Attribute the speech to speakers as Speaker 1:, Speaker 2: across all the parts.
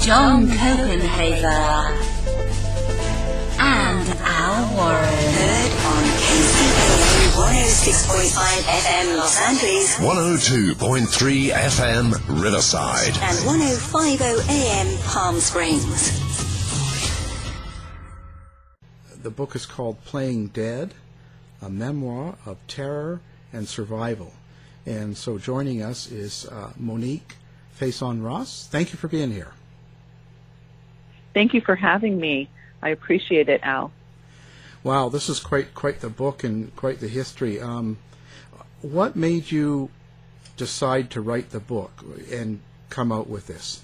Speaker 1: John Copenhaver, and Al Warren.
Speaker 2: Heard on KCAA 106.5 FM Los Angeles
Speaker 3: 102.3 FM Riverside.
Speaker 2: and 105.0 AM Palm Springs.
Speaker 4: The book is called Playing Dead, a memoir of terror and survival. And so joining us is uh, Monique Faison Ross. Thank you for being here.
Speaker 5: Thank you for having me. I appreciate it, Al.
Speaker 4: Wow, this is quite quite the book and quite the history. Um, what made you decide to write the book and come out with this?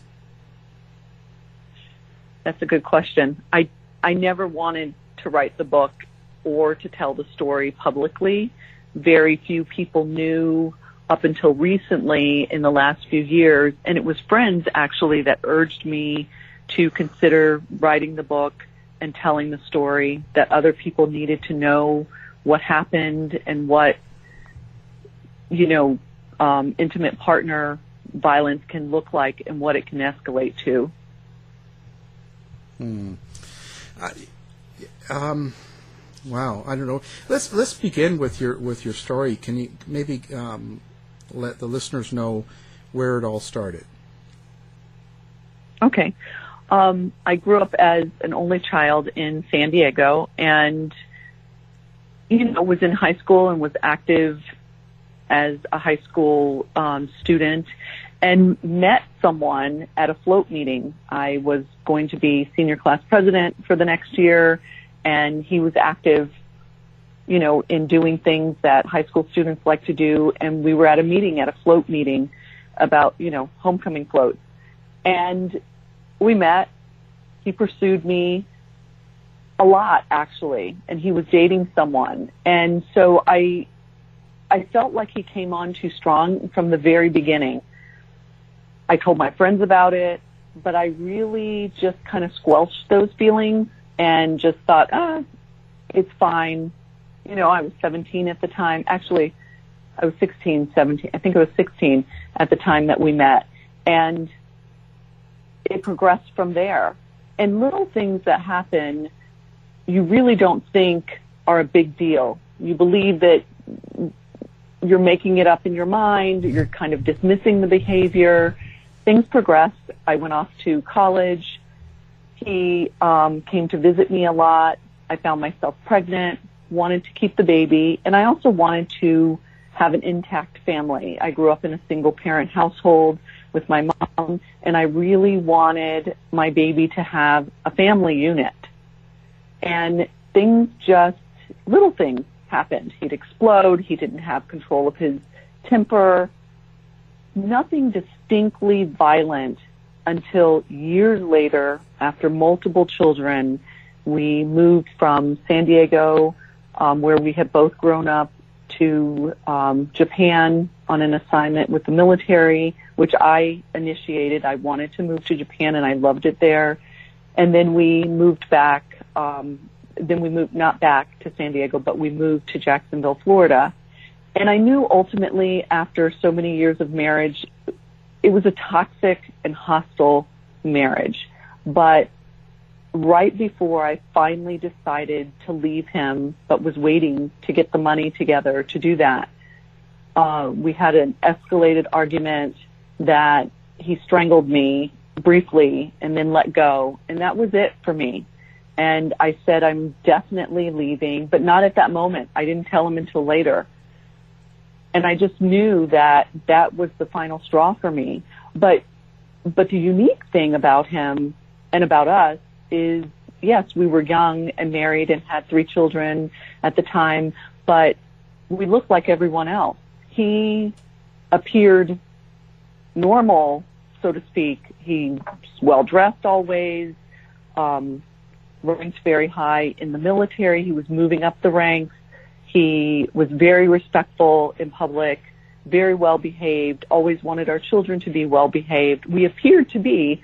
Speaker 5: That's a good question. I I never wanted to write the book or to tell the story publicly. Very few people knew up until recently in the last few years, and it was friends actually that urged me to consider writing the book and telling the story that other people needed to know what happened and what you know um, intimate partner violence can look like and what it can escalate to.
Speaker 4: Hmm. I, um, wow, I don't know. Let's let's begin with your with your story. Can you maybe um, let the listeners know where it all started?
Speaker 5: Okay. Um, I grew up as an only child in San Diego and, you know, was in high school and was active as a high school um, student and met someone at a float meeting. I was going to be senior class president for the next year and he was active, you know, in doing things that high school students like to do. And we were at a meeting at a float meeting about, you know, homecoming floats. And we met. He pursued me a lot actually, and he was dating someone. And so I, I felt like he came on too strong from the very beginning. I told my friends about it, but I really just kind of squelched those feelings and just thought, ah, it's fine. You know, I was 17 at the time. Actually, I was 16, 17. I think I was 16 at the time that we met. And it progressed from there. And little things that happen, you really don't think are a big deal. You believe that you're making it up in your mind, you're kind of dismissing the behavior. Things progressed. I went off to college. He um, came to visit me a lot. I found myself pregnant, wanted to keep the baby, and I also wanted to have an intact family. I grew up in a single parent household with my mom, and I really wanted my baby to have a family unit. And things just, little things happened. He'd explode. He didn't have control of his temper. Nothing distinctly violent until years later, after multiple children, we moved from San Diego, um, where we had both grown up, to um, Japan on an assignment with the military, which I initiated. I wanted to move to Japan and I loved it there. And then we moved back, um, then we moved not back to San Diego, but we moved to Jacksonville, Florida. And I knew ultimately after so many years of marriage, it was a toxic and hostile marriage. But right before I finally decided to leave him, but was waiting to get the money together to do that, uh, we had an escalated argument that he strangled me briefly and then let go. And that was it for me. And I said, I'm definitely leaving, but not at that moment. I didn't tell him until later. And I just knew that that was the final straw for me. But, but the unique thing about him and about us is yes, we were young and married and had three children at the time, but we looked like everyone else. He appeared normal, so to speak. He well dressed always, um, ranked very high in the military. He was moving up the ranks. He was very respectful in public, very well behaved, always wanted our children to be well behaved. We appeared to be,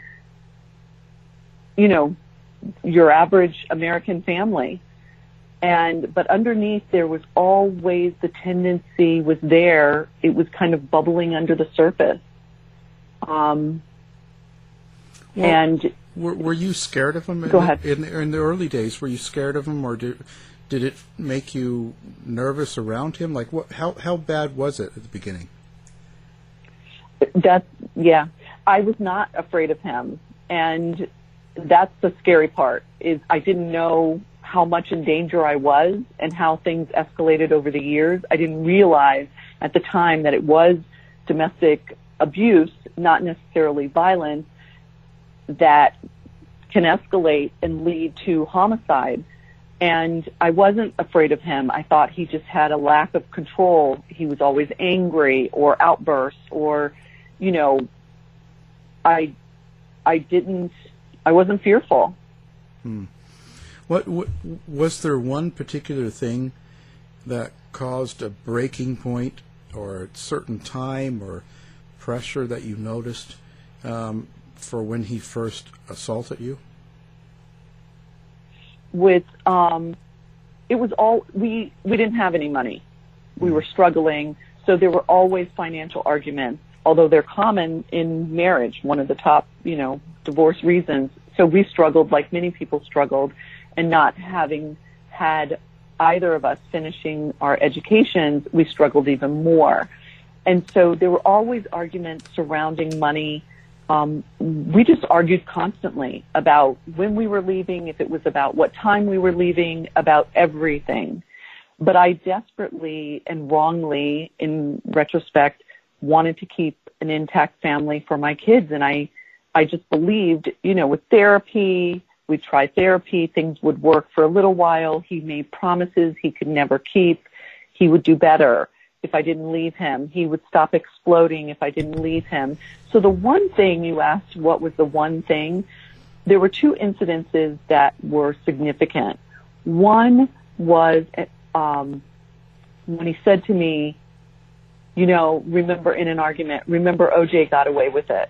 Speaker 5: you know, your average American family. And, but underneath there was always the tendency was there. It was kind of bubbling under the surface. Um,
Speaker 4: well, and were, were you scared of him?
Speaker 5: Go
Speaker 4: in
Speaker 5: ahead.
Speaker 4: The, in, the, in the early days, were you scared of him, or did did it make you nervous around him? Like, what? How how bad was it at the beginning?
Speaker 5: That yeah, I was not afraid of him, and that's the scary part is I didn't know how much in danger I was and how things escalated over the years. I didn't realize at the time that it was domestic abuse, not necessarily violence, that can escalate and lead to homicide. And I wasn't afraid of him. I thought he just had a lack of control. He was always angry or outbursts or, you know, I, I didn't I wasn't fearful.
Speaker 4: Hmm. What, what was there one particular thing that caused a breaking point or a certain time or pressure that you noticed um, for when he first assaulted you?
Speaker 5: With um, it was all we we didn't have any money. We hmm. were struggling, so there were always financial arguments. Although they're common in marriage, one of the top you know divorce reasons so we struggled like many people struggled and not having had either of us finishing our educations, we struggled even more. And so there were always arguments surrounding money. Um, we just argued constantly about when we were leaving, if it was about what time we were leaving, about everything. But I desperately and wrongly, in retrospect, wanted to keep an intact family for my kids. And I I just believed, you know, with therapy, we tried therapy, things would work for a little while. He made promises he could never keep. He would do better if I didn't leave him. He would stop exploding if I didn't leave him. So the one thing you asked, what was the one thing? There were two incidences that were significant. One was um, when he said to me, you know, remember in an argument, remember OJ got away with it.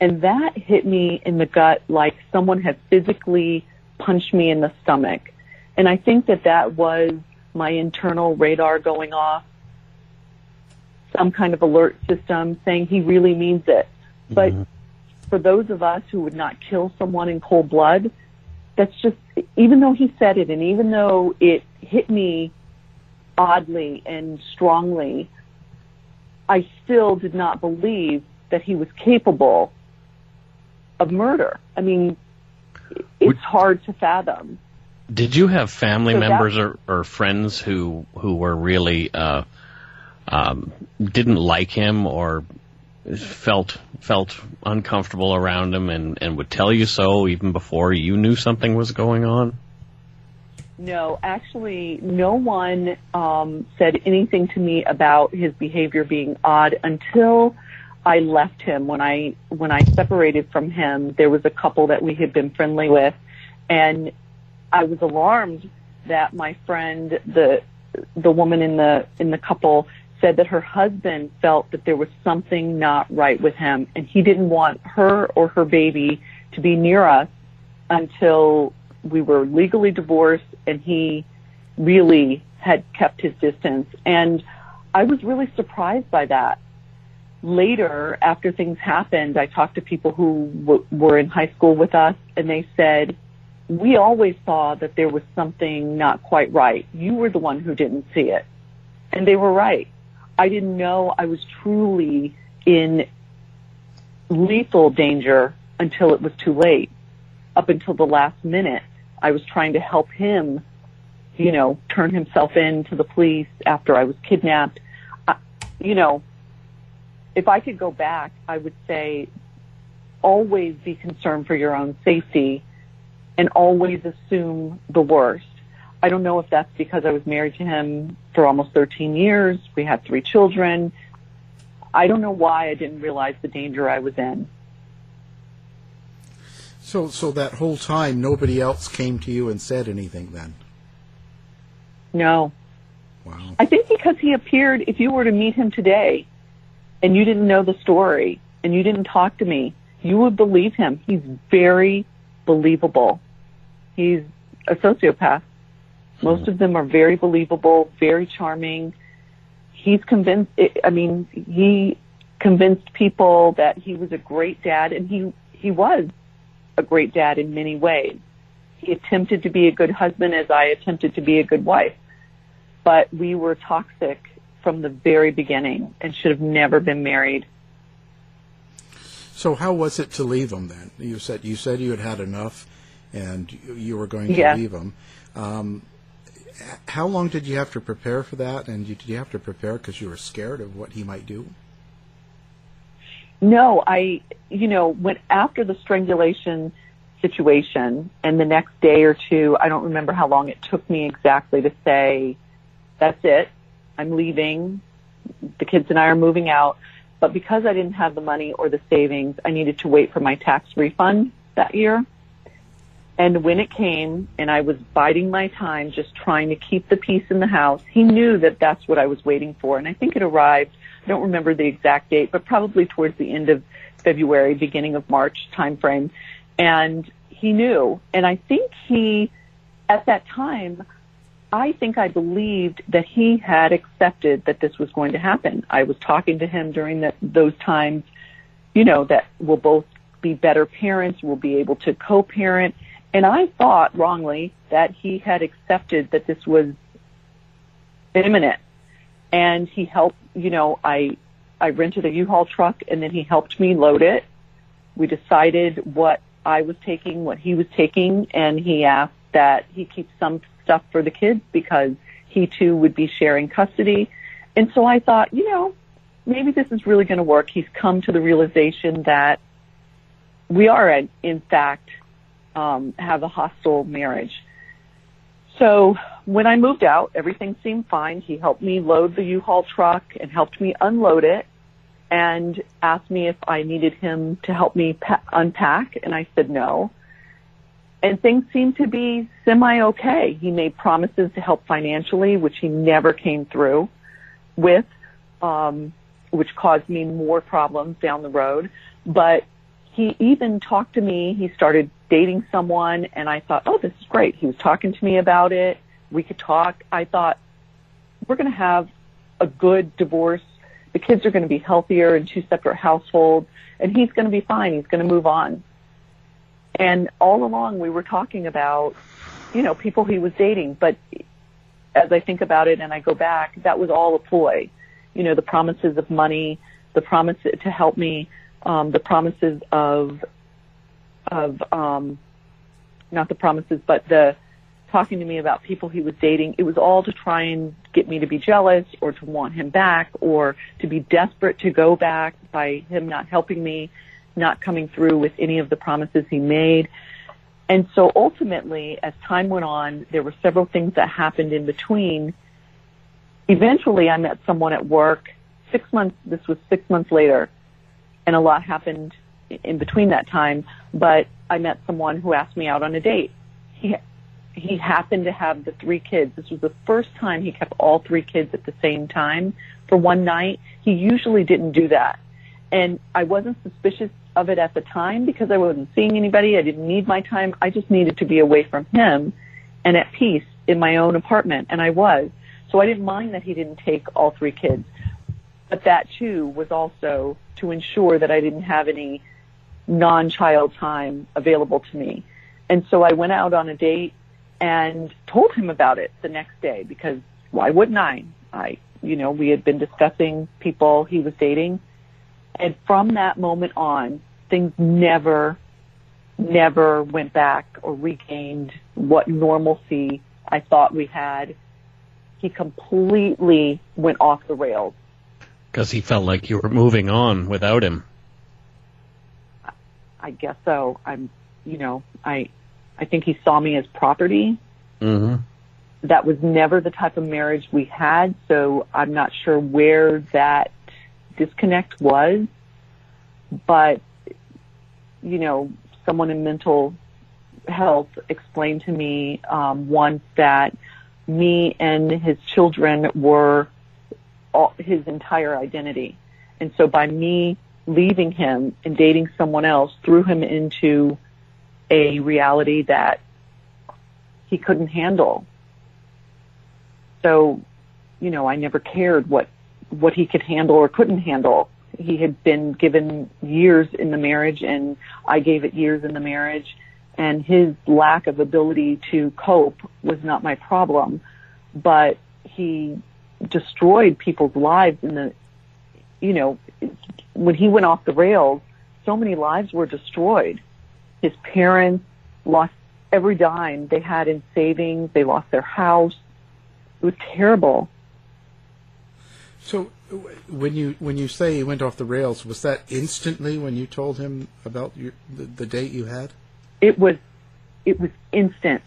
Speaker 5: And that hit me in the gut like someone had physically punched me in the stomach. And I think that that was my internal radar going off, some kind of alert system saying he really means it. But for those of us who would not kill someone in cold blood, that's just, even though he said it and even though it hit me oddly and strongly, I still did not believe that he was capable of murder. I mean, it's hard to fathom.
Speaker 6: Did you have family
Speaker 5: So
Speaker 6: members or, or friends who who were really uh, um, didn't like him or felt felt uncomfortable around him and, and would tell you so even before you knew something was going on?
Speaker 5: No, actually, no one um, said anything to me about his behavior being odd until I left him. When I when I separated from him, there was a couple that we had been friendly with, and I was alarmed that my friend, the the woman in the in the couple, said that her husband felt that there was something not right with him, and he didn't want her or her baby to be near us until we were legally divorced and he really had kept his distance. And I was really surprised by that. Later, after things happened, I talked to people who w- were in high school with us and they said, we always saw that there was something not quite right. You were the one who didn't see it. And they were right. I didn't know I was truly in lethal danger until it was too late. Up until the last minute, I was trying to help him, you know, turn himself in to the police after I was kidnapped. I, you know, if I could go back, I would say always be concerned for your own safety and always assume the worst. I don't know if that's because I was married to him for almost 13 years. We had three children. I don't know why I didn't realize the danger I was in.
Speaker 4: So, so that whole time, nobody else came to you and said anything then?
Speaker 5: No.
Speaker 4: Wow.
Speaker 5: I think because he appeared, if you were to meet him today and you didn't know the story and you didn't talk to me, you would believe him. He's very believable. He's a sociopath. Most of them are very believable, very charming. He's convinced, I mean, he convinced people that he was a great dad and he, he was a great dad in many ways. He attempted to be a good husband as I attempted to be a good wife. But we were toxic from the very beginning and should have never been married.
Speaker 4: So, how was it to leave him then? You said you said you had had enough, and you, were going to
Speaker 5: Yeah.
Speaker 4: leave him. Um, how long did you have to prepare for that? And did you have to prepare because you were scared of what he might do?
Speaker 5: No, I, you know, when after the strangulation situation and the next day or two, I don't remember how long it took me exactly to say, that's it. I'm leaving. The kids and I are moving out. But because I didn't have the money or the savings, I needed to wait for my tax refund that year. And when it came and I was biding my time, just trying to keep the peace in the house, he knew that that's what I was waiting for. And I think it arrived, I don't remember the exact date, but probably towards the end of February, beginning of March timeframe. And he knew. And I think he, at that time, I think I believed that he had accepted that this was going to happen. I was talking to him during the, those times, you know, that we'll both be better parents, we'll be able to co-parent. And I thought wrongly that he had accepted that this was imminent. And he helped, you know, I, I rented a U-Haul truck and then he helped me load it. We decided what I was taking, what he was taking, and he asked that he keep some stuff for the kids because he too would be sharing custody. And so I thought, you know, maybe this is really going to work. He's come to the realization that we are, in, fact, um, have a hostile marriage. So when I moved out, everything seemed fine. He helped me load the U-Haul truck and helped me unload it and asked me if I needed him to help me pa- unpack. And I said no. And things seemed to be semi okay. He made promises to help financially, which he never came through with, um, which caused me more problems down the road. But he even talked to me. He started dating someone and I thought, oh, this is great. He was talking to me about it. We could talk. I thought, we're going to have a good divorce. The kids are going to be healthier in two separate households and he's going to be fine. He's going to move on. And all along we were talking about, you know, people he was dating, but as I think about it and I go back, that was all a ploy. You know, the promises of money, the promise to help me, um, the promises of, of, um, not the promises, but the talking to me about people he was dating. It was all to try and get me to be jealous or to want him back or to be desperate to go back by him not helping me, not coming through with any of the promises he made. And so ultimately, as time went on, there were several things that happened in between. Eventually, I met someone at work six months, this was six months later, and a lot happened in between that time, but I met someone who asked me out on a date. He, he happened to have the three kids. This was the first time he kept all three kids at the same time for one night. He usually didn't do that. And I wasn't suspicious of it at the time because I wasn't seeing anybody. I didn't need my time. I just needed to be away from him and at peace in my own apartment. And I was. So I didn't mind that he didn't take all three kids. But that too was also to ensure that I didn't have any non-child time available to me. And so I went out on a date and told him about it the next day because why wouldn't I? I, you know, we had been discussing people he was dating. And from that moment on, things never, never went back or regained what normalcy I thought we had. He completely went off the rails.
Speaker 6: Because he felt like you were moving on without him.
Speaker 5: I guess so. I'm, you know, I, I think he saw me as property.
Speaker 6: Mm-hmm.
Speaker 5: That was never the type of marriage we had, so I'm not sure where that disconnect was. But, you know, someone in mental health explained to me um, once that me and his children were all, his entire identity. And so by me leaving him and dating someone else threw him into a reality that he couldn't handle. So, you know, I never cared what what he could handle or couldn't handle. He had been given years in the marriage and I gave it years in the marriage and his lack of ability to cope was not my problem, but he destroyed people's lives in the you know, when he went off the rails, so many lives were destroyed. His parents lost every dime they had in savings. They lost their house. It was terrible.
Speaker 4: So, when you when you say he went off the rails, was that instantly when you told him about your, the, the date you had?
Speaker 5: It was, it was instant.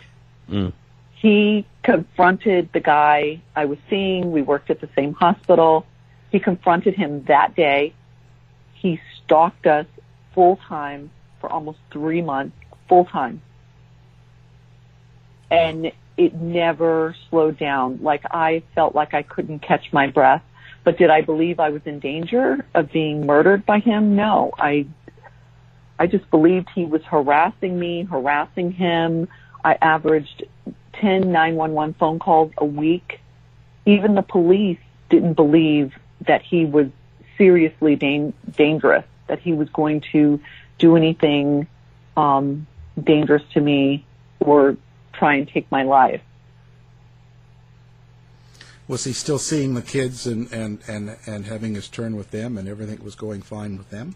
Speaker 6: Mm.
Speaker 5: He confronted the guy I was seeing. We worked at the same hospital. He confronted him that day. He stalked us full time for almost three months, full time. And it never slowed down. Like I felt like I couldn't catch my breath. But did I believe I was in danger of being murdered by him? No. I I just believed he was harassing me, harassing him. I averaged 10 911 phone calls a week. Even the police didn't believe that he was seriously dan- dangerous, that he was going to do anything um, dangerous to me or try and take my life.
Speaker 4: Was he still seeing the kids and, and, and, and having his turn with them and everything was going fine with them?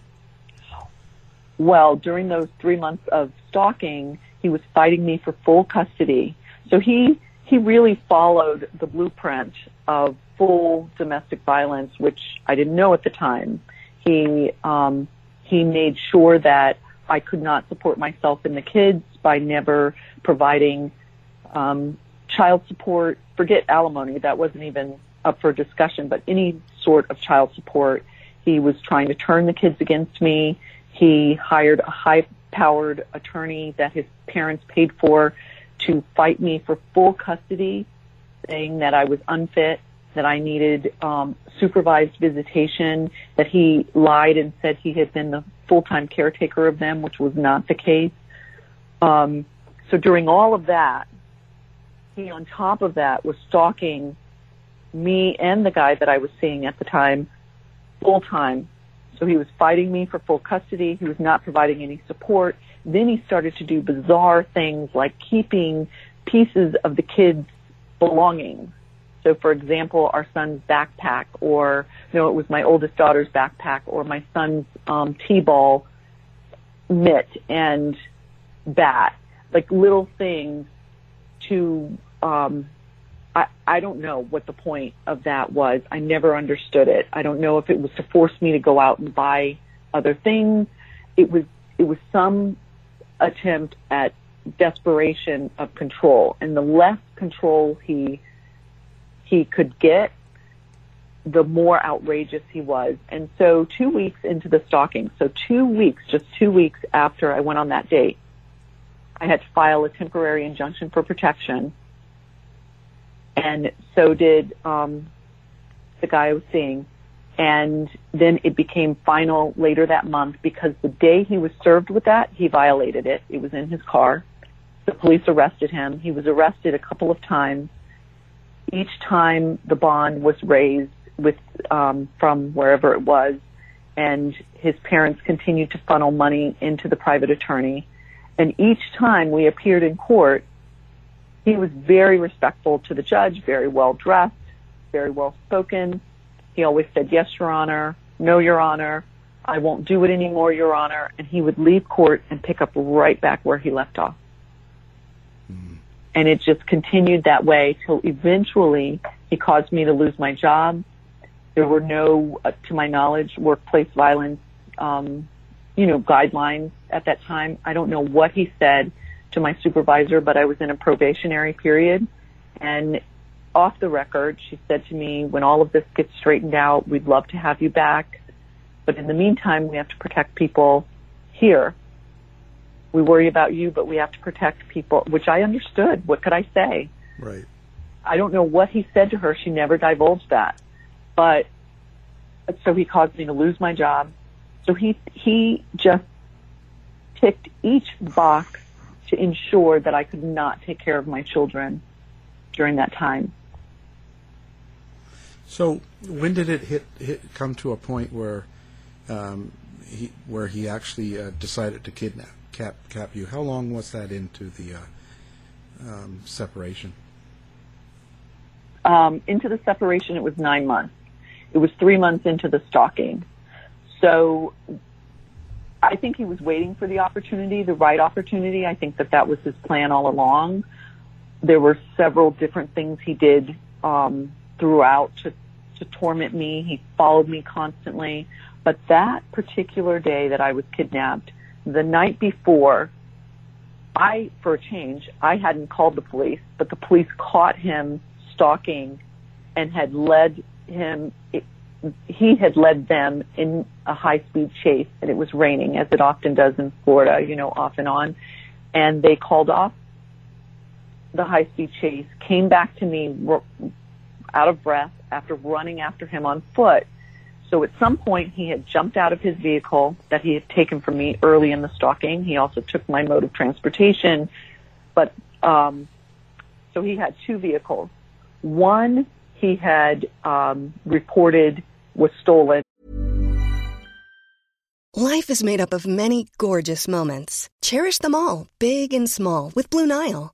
Speaker 5: Well, during those three months of stalking, he was fighting me for full custody. So he, he really followed the blueprint of full domestic violence, which I didn't know at the time. He, um, he made sure that I could not support myself and the kids by never providing um, child support. Forget alimony; that wasn't even up for discussion. But any sort of child support, he was trying to turn the kids against me. He hired a high-powered attorney that his parents paid for to fight me for full custody, saying that I was unfit, that I needed um, supervised visitation, that he lied and said he had been the full-time caretaker of them, which was not the case. Um, so during all of that, he on top of that was stalking me and the guy that I was seeing at the time full time. So he was fighting me for full custody. He was not providing any support. Then he started to do bizarre things like keeping pieces of the kids' belongings. So for example, our son's backpack or, you know, it was my oldest daughter's backpack or my son's, um, T-ball mitt and bat, like little things to, um, I, I don't know what the point of that was. I never understood it. I don't know if it was to force me to go out and buy other things. It was, it was some attempt at desperation of control. And the less control he, he could get, the more outrageous he was. And so two weeks into the stalking, so two weeks, just two weeks after I went on that date, I had to file a temporary injunction for protection and so did um, the guy I was seeing. And then it became final later that month because the day he was served with that, he violated it. It was in his car. The police arrested him. He was arrested a couple of times. Each time the bond was raised with um, from wherever it was, and his parents continued to funnel money into the private attorney. And each time we appeared in court, he was very respectful to the judge, very well dressed, very well spoken. He always said, yes, Your Honor, no, Your Honor, I won't do it anymore, Your Honor. And he would leave court and pick up right back where he left off. Mm. And it just continued that way till eventually he caused me to lose my job. There were no, uh, to my knowledge, workplace violence, um, you know, guidelines at that time. I don't know what he said to my supervisor, but I was in a probationary period. And off the record, she said to me, when all of this gets straightened out, we'd love to have you back. But in the meantime, we have to protect people here. We worry about you, but we have to protect people, which I understood. What could I say?
Speaker 4: Right.
Speaker 5: I don't know what he said to her. She never divulged that. But so he caused me to lose my job. So he, he just ticked each box to ensure that I could not take care of my children during that time.
Speaker 4: So when did it hit, hit come to a point where um, he where he actually uh, decided to kidnap cap, cap you? How long was that into the uh, um, separation?
Speaker 5: Um, into the separation, it was nine months. It was three months into the stalking. So I think he was waiting for the opportunity, the right opportunity. I think that that was his plan all along. There were several different things he did um, throughout to to torment me. He followed me constantly. But that particular day that I was kidnapped, the night before, I, for a change, I hadn't called the police, but the police caught him stalking and had led him he had led them in a high speed chase and it was raining as it often does in Florida, you know, off and on. And they called off the high speed chase, came back to me out of breath after running after him on foot. So at some point he had jumped out of his vehicle that he had taken from me early in the stalking. He also took my mode of transportation, but, um, so he had two vehicles. One he had um, reported was stolen.
Speaker 7: Life is made up of many gorgeous moments. Cherish them all, big and small, with Blue Nile.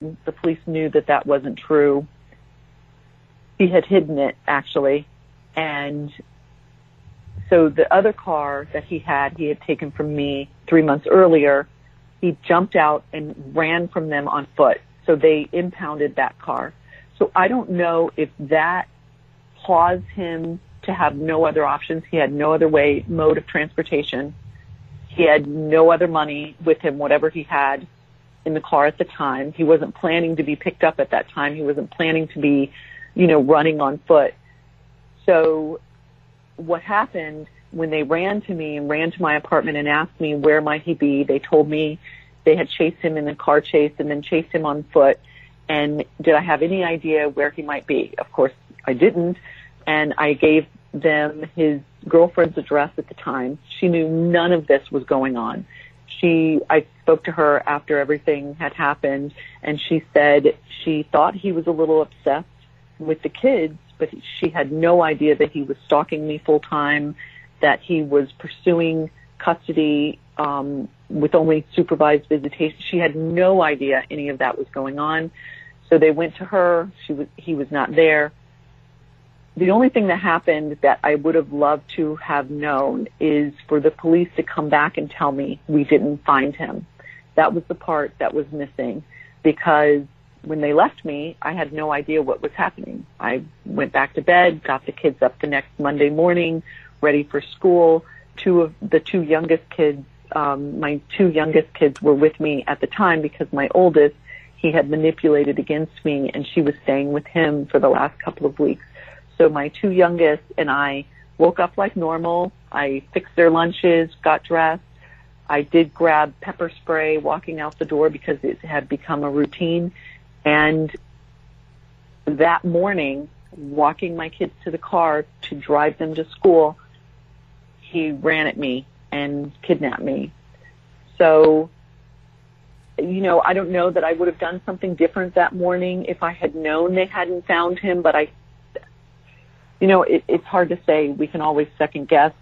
Speaker 5: The police knew that that wasn't true. He had hidden it, actually. And so the other car that he had, he had taken from me three months earlier he jumped out and ran from them on foot. So they impounded that car. So I don't know if that caused him to have no other options. He had no other way, mode of transportation. He had no other money with him, whatever he had in the car at the time. He wasn't planning to be picked up at that time. He wasn't planning to be, you know, running on foot. So what happened when they ran to me and ran to my apartment and asked me where might he be, they told me they had chased him in the car chase and then chased him on foot. And did I have any idea where he might be? Of course, I didn't. And I gave them his girlfriend's address at the time. She knew none of this was going on. She, I spoke to her after everything had happened and she said she thought he was a little obsessed with the kids, but she had no idea that he was stalking me full time that he was pursuing custody um, with only supervised visitation. She had no idea any of that was going on. So they went to her. She was, he was not there. The only thing that happened that I would have loved to have known is for the police to come back and tell me we didn't find him. That was the part that was missing because when they left me, I had no idea what was happening. I went back to bed, got the kids up the next Monday morning, ready for school. Two of the two youngest kids, um, my two youngest kids were with me at the time because my oldest, he had manipulated against me and she was staying with him for the last couple of weeks. So my two youngest and I woke up like normal. I fixed their lunches, got dressed. I did grab pepper spray walking out the door because it had become a routine. And that morning, walking my kids to the car to drive them to school, he ran at me and kidnapped me. So, you know, I don't know that I would have done something different that morning if I had known they hadn't found him, but I, you know, it, it's hard to say. We can always second guess,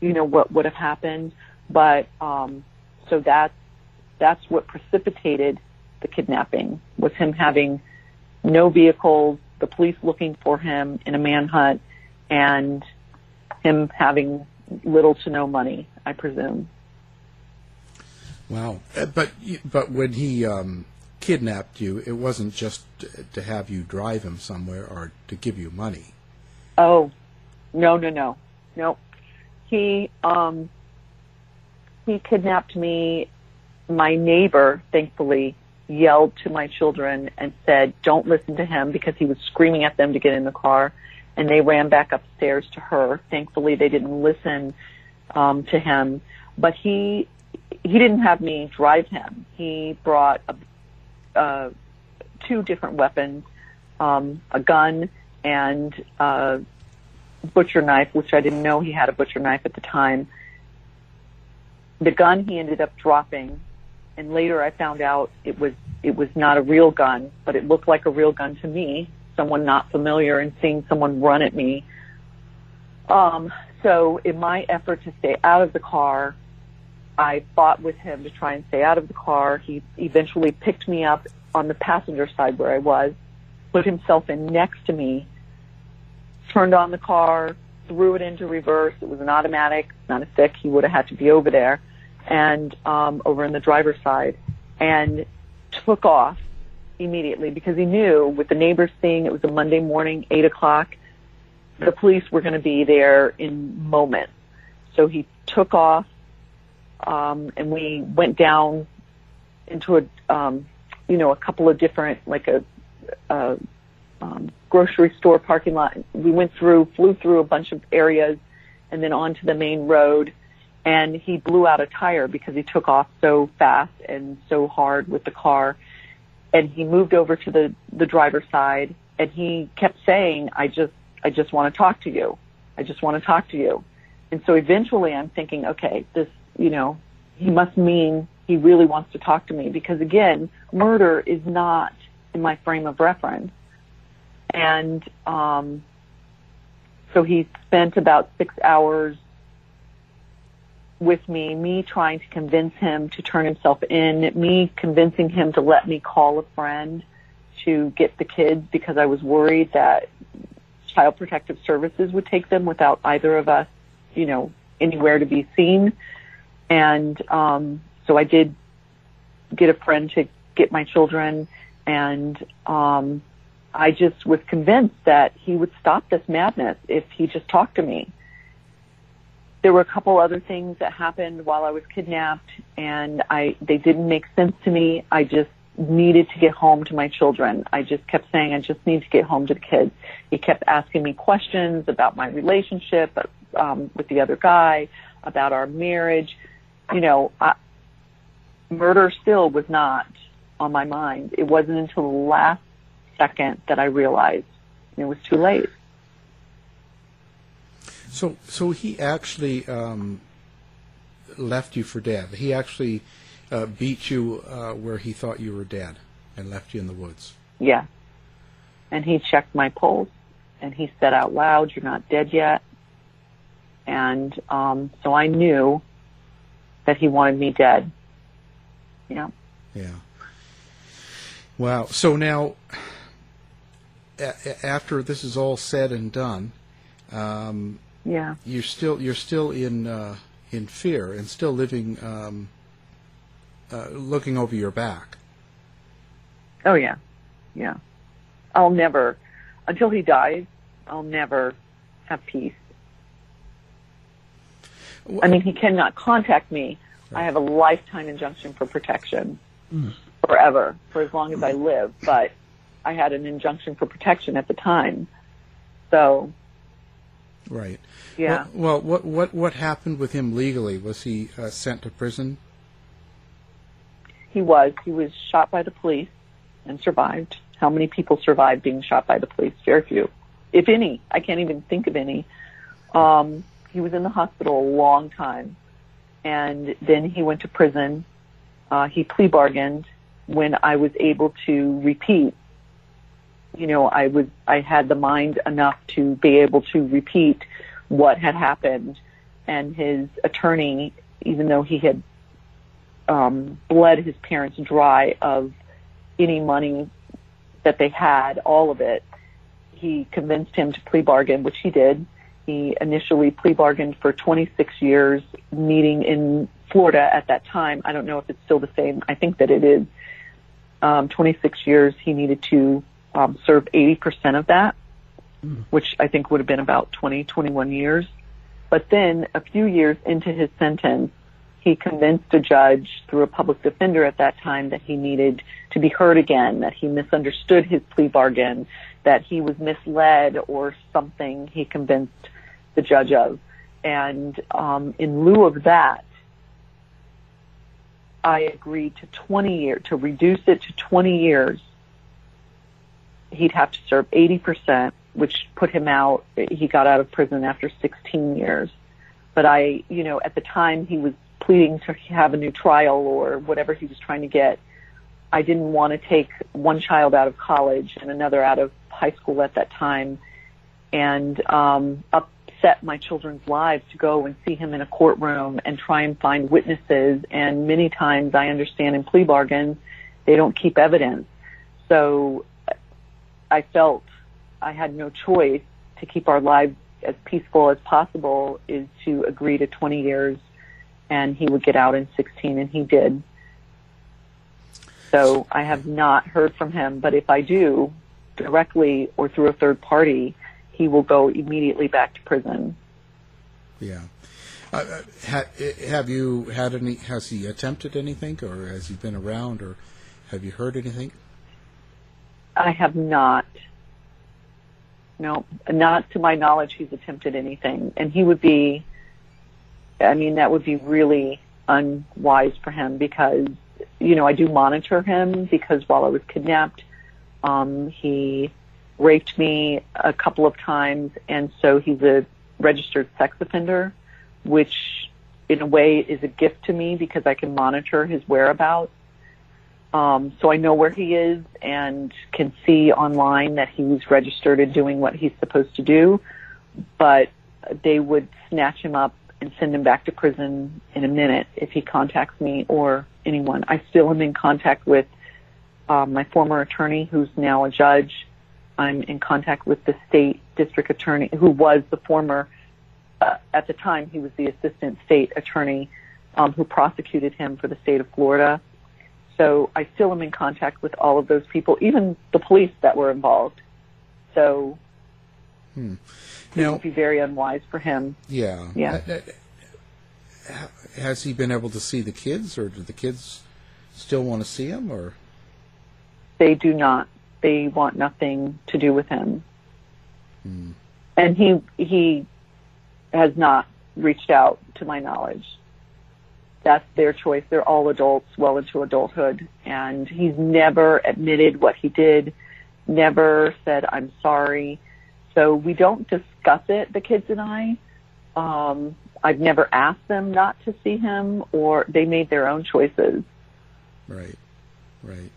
Speaker 5: you know, what would have happened. But, um, so that's, that's what precipitated the kidnapping was him having no vehicles, the police looking for him in a manhunt, and him having little to no money, I presume.
Speaker 4: Wow, uh, but but when he um, kidnapped you, it wasn't just to have you drive him somewhere or to give you money.
Speaker 5: Oh, no, no, no, no. He um, he kidnapped me. My neighbor, thankfully, yelled to my children and said, "Don't listen to him," because he was screaming at them to get in the car and they ran back upstairs to her. Thankfully, they didn't listen um, to him, but he he didn't have me drive him. He brought a, uh, two different weapons, um, a gun and a butcher knife, which I didn't know he had a butcher knife at the time. The gun he ended up dropping and later I found out it was it was not a real gun, but it looked like a real gun to me. Someone not familiar and seeing someone run at me. Um, so in my effort to stay out of the car, I fought with him to try and stay out of the car. He eventually picked me up on the passenger side where I was, put himself in next to me, turned on the car, threw it into reverse. It was an automatic, not a thick. He would have had to be over there and um, over in the driver's side, and took off immediately because he knew with the neighbors seeing it was a Monday morning, eight o'clock, the police were going to be there in moments. So he took off, um, and we went down into a, um, you know, a couple of different, like a, a um, grocery store parking lot. We went through, flew through a bunch of areas, and then onto the main road. And he blew out a tire because he took off so fast and so hard with the car. And he moved over to the the driver's side, and he kept saying, "I just, I just want to talk to you. I just want to talk to you." And so eventually, I'm thinking, okay, this, you know, he must mean he really wants to talk to me because again, murder is not in my frame of reference and um, so he spent about six hours with me, me trying to convince him to turn himself in, me convincing him to let me call a friend to get the kids because I was worried that Child Protective Services would take them without either of us, you know, anywhere to be seen. And um, so I did get a friend to get my children, and um, I just was convinced that he would stop this madness if he just talked to me. There were a couple other things that happened while I was kidnapped and I, they didn't make sense to me. I just needed to get home to my children. I just kept saying, I just need to get home to the kids. He kept asking me questions about my relationship, um, with the other guy, about our marriage. You know, I, murder still was not on my mind. It wasn't until the last second that I realized it was too late.
Speaker 4: So, so he actually um, left you for dead. He actually uh, beat you uh, where he thought you were dead and left you in the woods.
Speaker 5: Yeah. And he checked my pulse and he said out loud, "You're not dead yet." And um, so I knew that he wanted me dead. Yeah.
Speaker 4: Yeah. Wow. So now, a- after this is all said and done, um,
Speaker 5: yeah,
Speaker 4: you're still you're still in uh, in fear and still living, um, uh, looking over your back.
Speaker 5: Oh yeah, yeah. I'll never, until he dies, I'll never have peace. I mean, he cannot contact me. I have a lifetime injunction for protection,
Speaker 4: Mm.
Speaker 5: forever, for as long as I live. But I had an injunction for protection at the time, so
Speaker 4: Right.
Speaker 5: Yeah.
Speaker 4: Well, well what what what happened with him legally? Was he uh, sent to prison?
Speaker 5: he was. He was shot by the police and survived. How many people survived being shot by the police? Very few, if any. I can't even think of any. Um, he was in the hospital a long time, and then he went to prison. Uh, he plea bargained when I was able to repeat. You know, I was I had the mind enough to be able to repeat what had happened, and his attorney, even though he had um, bled his parents dry of any money that they had, all of it. He convinced him to plea bargain, which he did. He initially plea bargained for 26 years, meeting in Florida at that time. I don't know if it's still the same. I think that it is. Um, 26 years, he needed to um, serve 80% of that, which I think would have been about 20, 21 years. But then a few years into his sentence, he convinced a judge through a public defender at that time that he needed to be heard again, that he misunderstood his plea bargain, that he was misled or something he convinced the judge of. And um, in lieu of that, I agreed to 20 years, to reduce it to 20 years. He'd have to serve 80%, which put him out. He got out of prison after 16 years. But I, you know, at the time he was pleading to have a new trial or whatever he was trying to get. I didn't want to take one child out of college and another out of high school at that time and um, upset my children's lives to go and see him in a courtroom and try and find witnesses. And many times I understand in plea bargains, they don't keep evidence. So I felt I had no choice to keep our lives as peaceful as possible is to agree to 20 years and he would get out in 16 and he did. So I have not heard from him, but if I do directly or through a third party, he will go immediately back to prison.
Speaker 4: Yeah. Uh, ha, have you had any? Has he attempted anything, or has he been around, or have you heard anything?
Speaker 5: I have not. No, not to my knowledge, he's attempted anything, and he would be. I mean, that would be really unwise for him because, you know, I do monitor him because while I was kidnapped, um, he raped me a couple of times, and so he's a registered sex offender, which in a way is a gift to me because I can monitor his whereabouts. Um, so I know where he is and can see online that he's registered and doing what he's supposed to do, but they would snatch him up and send him back to prison in a minute if he contacts me or anyone. I still am in contact with um, my former attorney, who's now a judge. I'm in contact with the state district attorney, who was the former, uh, at the time, he was the assistant state attorney um, who prosecuted him for the state of Florida. So I still am in contact with all of those people, even the police that were involved. So
Speaker 4: hmm.
Speaker 5: now, it would be very unwise for him.
Speaker 4: Yeah.
Speaker 5: Yeah.
Speaker 4: Uh, uh, has he been able to see the kids, or do the kids still want to see him, or?
Speaker 5: They do not. They want nothing to do with him.
Speaker 4: Hmm.
Speaker 5: And he he has not reached out to my knowledge. That's their choice. They're all adults, well into adulthood, and he's never admitted what he did, never said I'm sorry. So we don't discuss it, the kids and I. Um, I've never asked them not to see him, or they made their own choices.
Speaker 4: Right, right.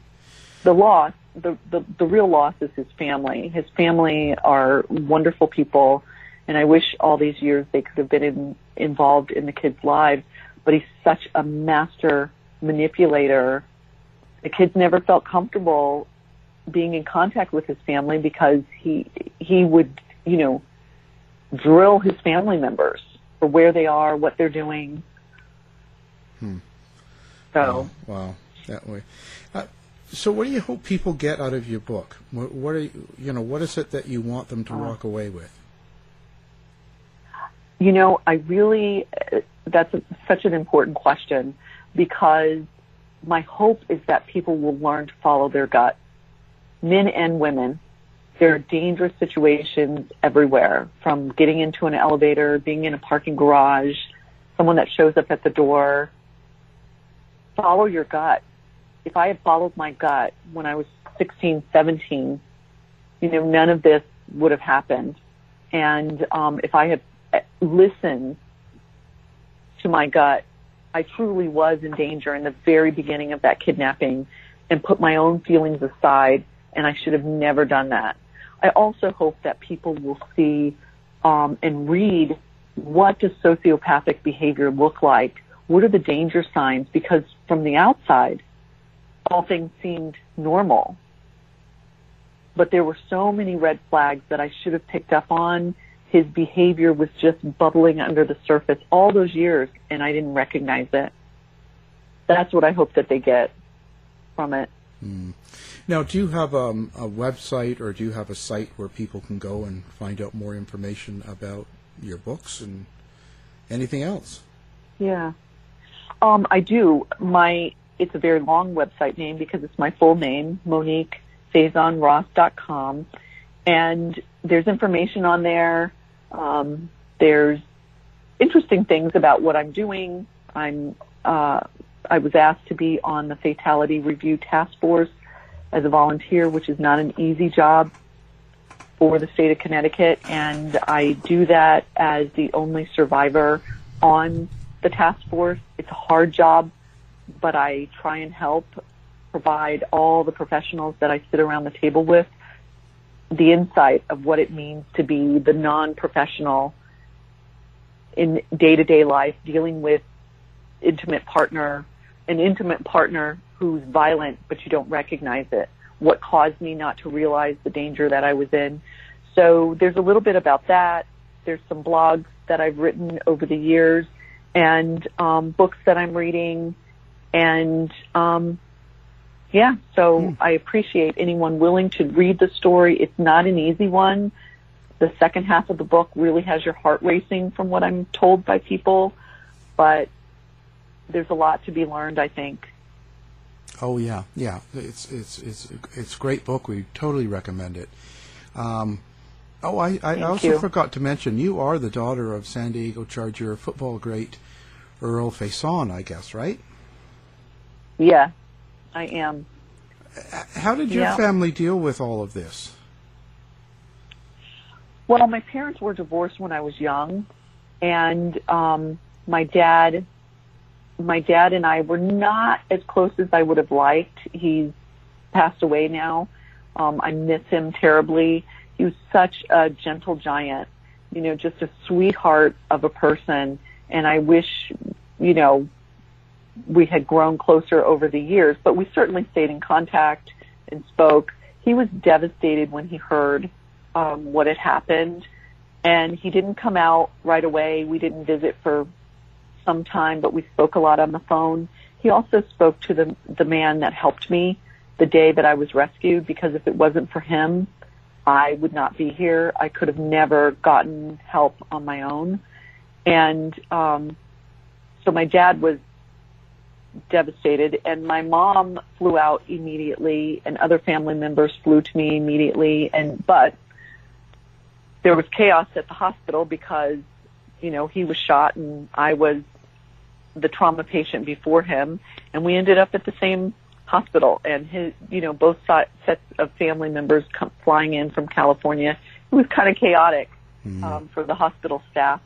Speaker 5: The loss, the, the the real loss is his family. His family are wonderful people, and I wish all these years they could have been in, involved in the kids' lives. But he's such a master manipulator. The kids never felt comfortable being in contact with his family because he he would you know drill his family members for where they are, what they're doing.
Speaker 4: Hmm.
Speaker 5: So
Speaker 4: wow, wow. that way. Uh, so, what do you hope people get out of your book? What, what are you, you know? What is it that you want them to
Speaker 5: Uh,
Speaker 4: walk away with?
Speaker 5: You know, I really, that's a, such an important question because my hope is that people will learn to follow their gut. Men and women, there are dangerous situations everywhere from getting into an elevator, being in a parking garage, someone that shows up at the door. Follow your gut. If I had followed my gut when I was 16, 17, you know, none of this would have happened. And um, if I had listened to my gut, I truly was in danger in the very beginning of that kidnapping and put my own feelings aside, and I should have never done that. I also hope that people will see um, and read what does sociopathic behavior look like? What are the danger signs? Because from the outside, all things seemed normal. But there were so many red flags that I should have picked up on. His behavior was just bubbling under the surface all those years, and I didn't recognize it. That's what I hope that they get from it.
Speaker 4: Mm. Now, do you have um, a website or do you have a site where people can go and find out more information about your books and anything else?
Speaker 5: Yeah. Um, I do. My it's a very long website name because it's my full name, Monique FaisonRoss.com. And there's information on there. Um, there's interesting things about what I'm doing. I'm uh, I was asked to be on the Fatality Review Task Force as a volunteer, which is not an easy job for the state of Connecticut, and I do that as the only survivor on the task force. It's a hard job, but I try and help provide all the professionals that I sit around the table with the insight of what it means to be the non-professional in day-to-day life dealing with intimate partner, an intimate partner who's violent, but you don't recognize it. What caused me not to realize the danger that I was in. So there's a little bit about that. There's some blogs that I've written over the years and um, books that I'm reading. And um, yeah, so mm. I appreciate anyone willing to read the story. It's not an easy one. The second half of the book really has your heart racing from what I'm told by people, but there's a lot to be learned, I think.
Speaker 4: Oh yeah, yeah. It's it's it's it's a great book. We totally recommend it. Um, oh, I, I also
Speaker 5: you.
Speaker 4: forgot to mention you are the daughter of San Diego Charger football great Earl Faison, I guess, right?
Speaker 5: Yeah, I am.
Speaker 4: How did your
Speaker 5: Yeah.
Speaker 4: family deal with all of this?
Speaker 5: Well, my parents were divorced when I was young, and um, my dad, my dad and I were not as close as I would have liked. He's passed away now. Um, I miss him terribly. He was such a gentle giant, you know, just a sweetheart of a person. And I wish, you know, we had grown closer over the years, but we certainly stayed in contact and spoke. He was devastated when he heard um, what had happened, and he didn't come out right away. We didn't visit for some time, but we spoke a lot on the phone. He also spoke to the the man that helped me the day that I was rescued because if it wasn't for him, I would not be here. I could have never gotten help on my own. And um, so my dad was devastated and my mom flew out immediately and other family members flew to me immediately and but there was chaos at the hospital because you know he was shot and I was the trauma patient before him and we ended up at the same hospital and his you know both sets of family members come flying in from California. It was kind of chaotic um, for the hospital staff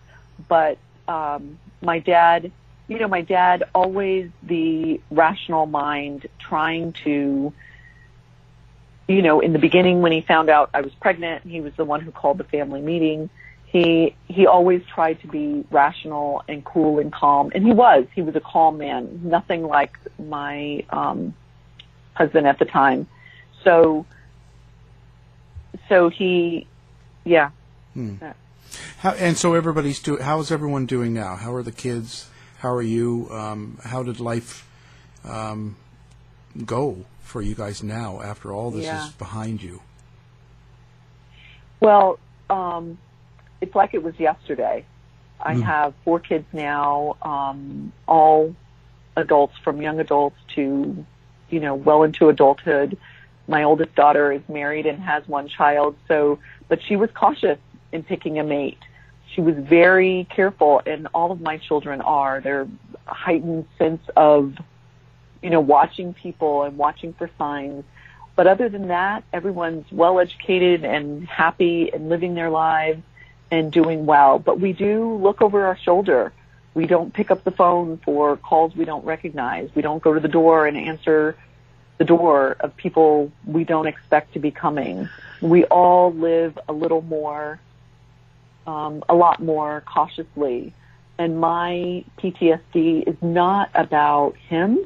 Speaker 5: but um, my dad you know, my dad always the rational mind trying to, you know, in the beginning when he found out I was pregnant, he was the one who called the family meeting. He, he always tried to be rational and cool and calm. And he was, he was a calm man, nothing like my, um, husband at the time. So, so he, yeah.
Speaker 4: Hmm. How, and so everybody's do. How is everyone doing now? How are the kids? How are you? Um, how did life um, go for you guys now after all this
Speaker 5: Yeah.
Speaker 4: is behind you?
Speaker 5: Well, um, it's like it was yesterday. I
Speaker 4: Mm.
Speaker 5: have four kids now, um, all adults from young adults to, you know, well into adulthood. My oldest daughter is married and has one child, so, but she was cautious in picking a mate. She was very careful, and all of my children are. They're heightened sense of, you know, watching people and watching for signs. But other than that, everyone's well educated and happy and living their lives and doing well. But we do look over our shoulder. We don't pick up the phone for calls we don't recognize. We don't go to the door and answer the door of people we don't expect to be coming. We all live a little more, um, a lot more cautiously. And my PTSD is not about him.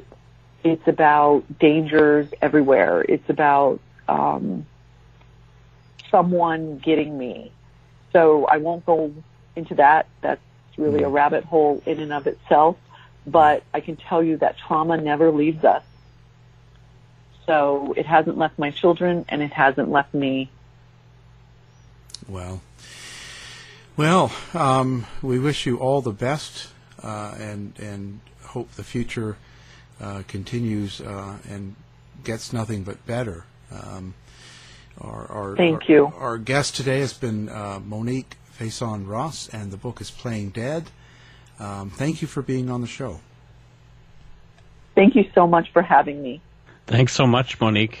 Speaker 5: It's about dangers everywhere. It's about um, someone getting me. So I won't go into that. That's really a rabbit hole in and of itself. But I can tell you that trauma never leaves us. So it hasn't left my children and it hasn't left me.
Speaker 4: Well, well, um, we wish you all the best, uh, and and hope the future uh, continues uh, and gets nothing but better. Um, our, our,
Speaker 5: Thank
Speaker 4: our-
Speaker 5: you.
Speaker 4: Our guest today has been uh, Monique Faison Ross, and the book is Playing Dead. Um, thank you for being on the show.
Speaker 5: Thank you so much for having me.
Speaker 6: Thanks so much, Monique.